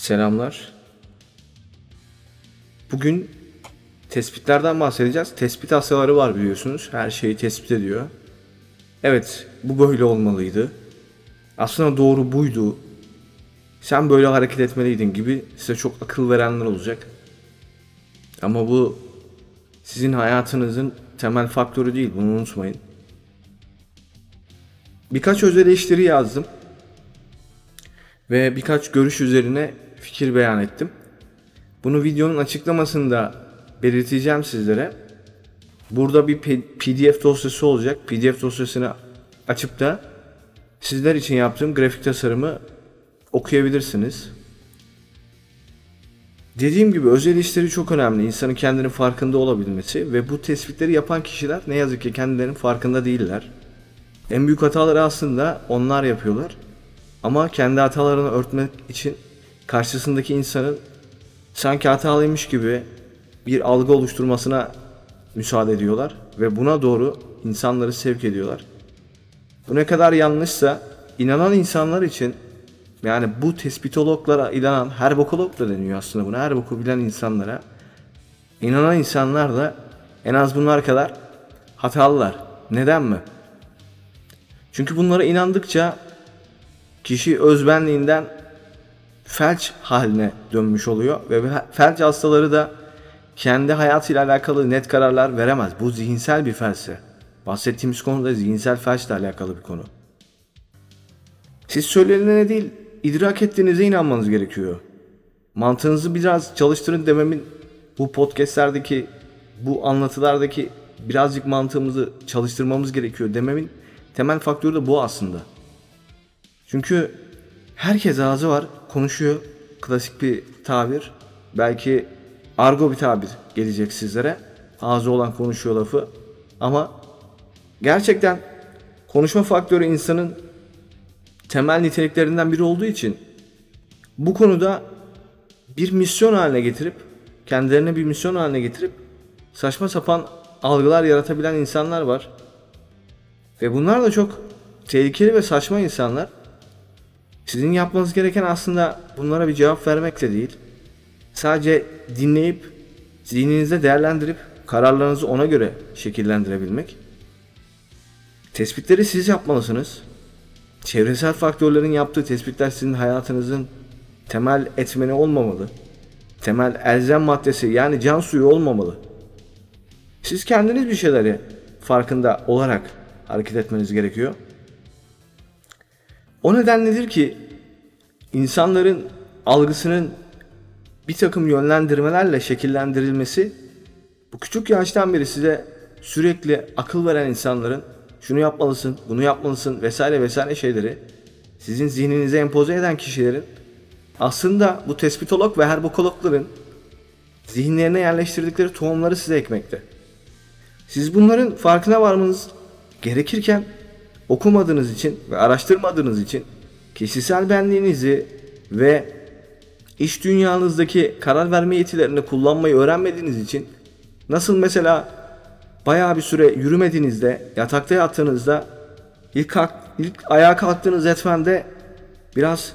Selamlar. Bugün tespitlerden bahsedeceğiz. Tespit hastaları var biliyorsunuz. Her şeyi tespit ediyor. Evet, bu böyle olmalıydı. Aslında doğru buydu. Sen böyle hareket etmeliydin gibi size çok akıl verenler olacak. Ama bu sizin hayatınızın temel faktörü değil. Bunu unutmayın. Birkaç öz eleştiri yazdım. Ve birkaç görüş üzerine fikir beyan ettim. Bunu videonun açıklamasında belirteceğim sizlere. Burada bir PDF dosyası olacak. PDF dosyasını açıp da sizler için yaptığım grafik tasarımı okuyabilirsiniz. Dediğim gibi özel işleri çok önemli. İnsanın kendinin farkında olabilmesi ve bu tespitleri yapan kişiler ne yazık ki kendilerinin farkında değiller. En büyük hataları aslında onlar yapıyorlar. Ama kendi hatalarını örtmek için karşısındaki insanın sanki hatalıymış gibi bir algı oluşturmasına müsaade ediyorlar ve buna doğru insanları sevk ediyorlar. Bu ne kadar yanlışsa inanan insanlar için yani bu tespitologlara inanan her bokolog da deniyor aslında buna her boku bilen insanlara inanan insanlar da en az bunlar kadar hatalılar. Neden mi? Çünkü bunlara inandıkça kişi özbenliğinden felç haline dönmüş oluyor ve felç hastaları da kendi hayatıyla alakalı net kararlar veremez. Bu zihinsel bir felçse. Bahsettiğimiz konu da zihinsel felçle alakalı bir konu. Siz söylenene değil, idrak ettiğinize inanmanız gerekiyor. Mantığınızı biraz çalıştırın dememin bu podcastlerdeki, bu anlatılardaki birazcık mantığımızı çalıştırmamız gerekiyor dememin temel faktörü de bu aslında. Çünkü herkes ağzı var, konuşuyor. Klasik bir tabir. Belki argo bir tabir gelecek sizlere. Ağzı olan konuşuyor lafı. Ama gerçekten konuşma faktörü insanın temel niteliklerinden biri olduğu için bu konuda bir misyon haline getirip kendilerine bir misyon haline getirip saçma sapan algılar yaratabilen insanlar var. Ve bunlar da çok tehlikeli ve saçma insanlar. Sizin yapmanız gereken aslında bunlara bir cevap vermek de değil. Sadece dinleyip zihninizde değerlendirip kararlarınızı ona göre şekillendirebilmek. Tespitleri siz yapmalısınız. Çevresel faktörlerin yaptığı tespitler sizin hayatınızın temel etmeni olmamalı. Temel elzem maddesi yani can suyu olmamalı. Siz kendiniz bir şeyleri farkında olarak hareket etmeniz gerekiyor. O nedenledir ki insanların algısının bir takım yönlendirmelerle şekillendirilmesi bu küçük yaştan beri size sürekli akıl veren insanların şunu yapmalısın, bunu yapmalısın vesaire vesaire şeyleri sizin zihninize empoze eden kişilerin aslında bu tespitolog ve herbokologların zihinlerine yerleştirdikleri tohumları size ekmekte. Siz bunların farkına varmanız gerekirken okumadığınız için ve araştırmadığınız için kişisel benliğinizi ve iş dünyanızdaki karar verme yetilerini kullanmayı öğrenmediğiniz için nasıl mesela bayağı bir süre yürümediğinizde yatakta yattığınızda ilk, ilk ayağa kalktığınız etmende biraz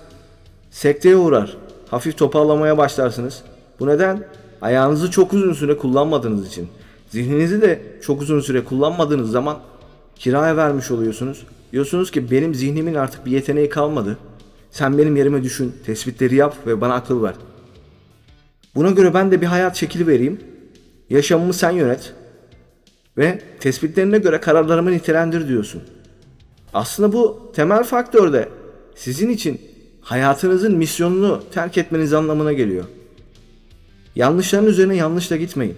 sekteye uğrar. Hafif toparlamaya başlarsınız. Bu neden? Ayağınızı çok uzun süre kullanmadığınız için. Zihninizi de çok uzun süre kullanmadığınız zaman kiraya vermiş oluyorsunuz. Diyorsunuz ki benim zihnimin artık bir yeteneği kalmadı. Sen benim yerime düşün, tespitleri yap ve bana akıl ver. Buna göre ben de bir hayat şekli vereyim. Yaşamımı sen yönet. Ve tespitlerine göre kararlarımı nitelendir diyorsun. Aslında bu temel faktör de sizin için hayatınızın misyonunu terk etmeniz anlamına geliyor. Yanlışların üzerine yanlışla gitmeyin.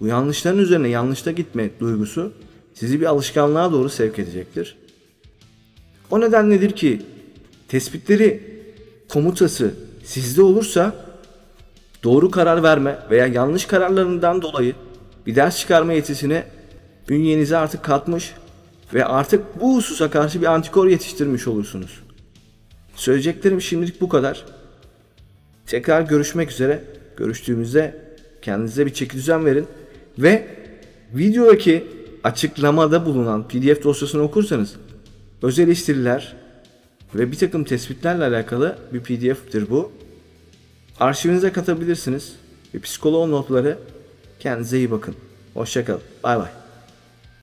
Bu yanlışların üzerine yanlışla gitme duygusu sizi bir alışkanlığa doğru sevk edecektir. O neden nedir ki tespitleri komutası sizde olursa doğru karar verme veya yanlış kararlarından dolayı bir ders çıkarma yetisine bünyenize artık katmış ve artık bu hususa karşı bir antikor yetiştirmiş olursunuz. Söyleyeceklerim şimdilik bu kadar. Tekrar görüşmek üzere. Görüştüğümüzde kendinize bir çeki düzen verin ve videodaki açıklamada bulunan PDF dosyasını okursanız özel eleştiriler ve bir takım tespitlerle alakalı bir PDF'tir bu. arşivinize katabilirsiniz. Ve psikoloğun notları kendinize iyi bakın. Hoşçakalın. Bay bay.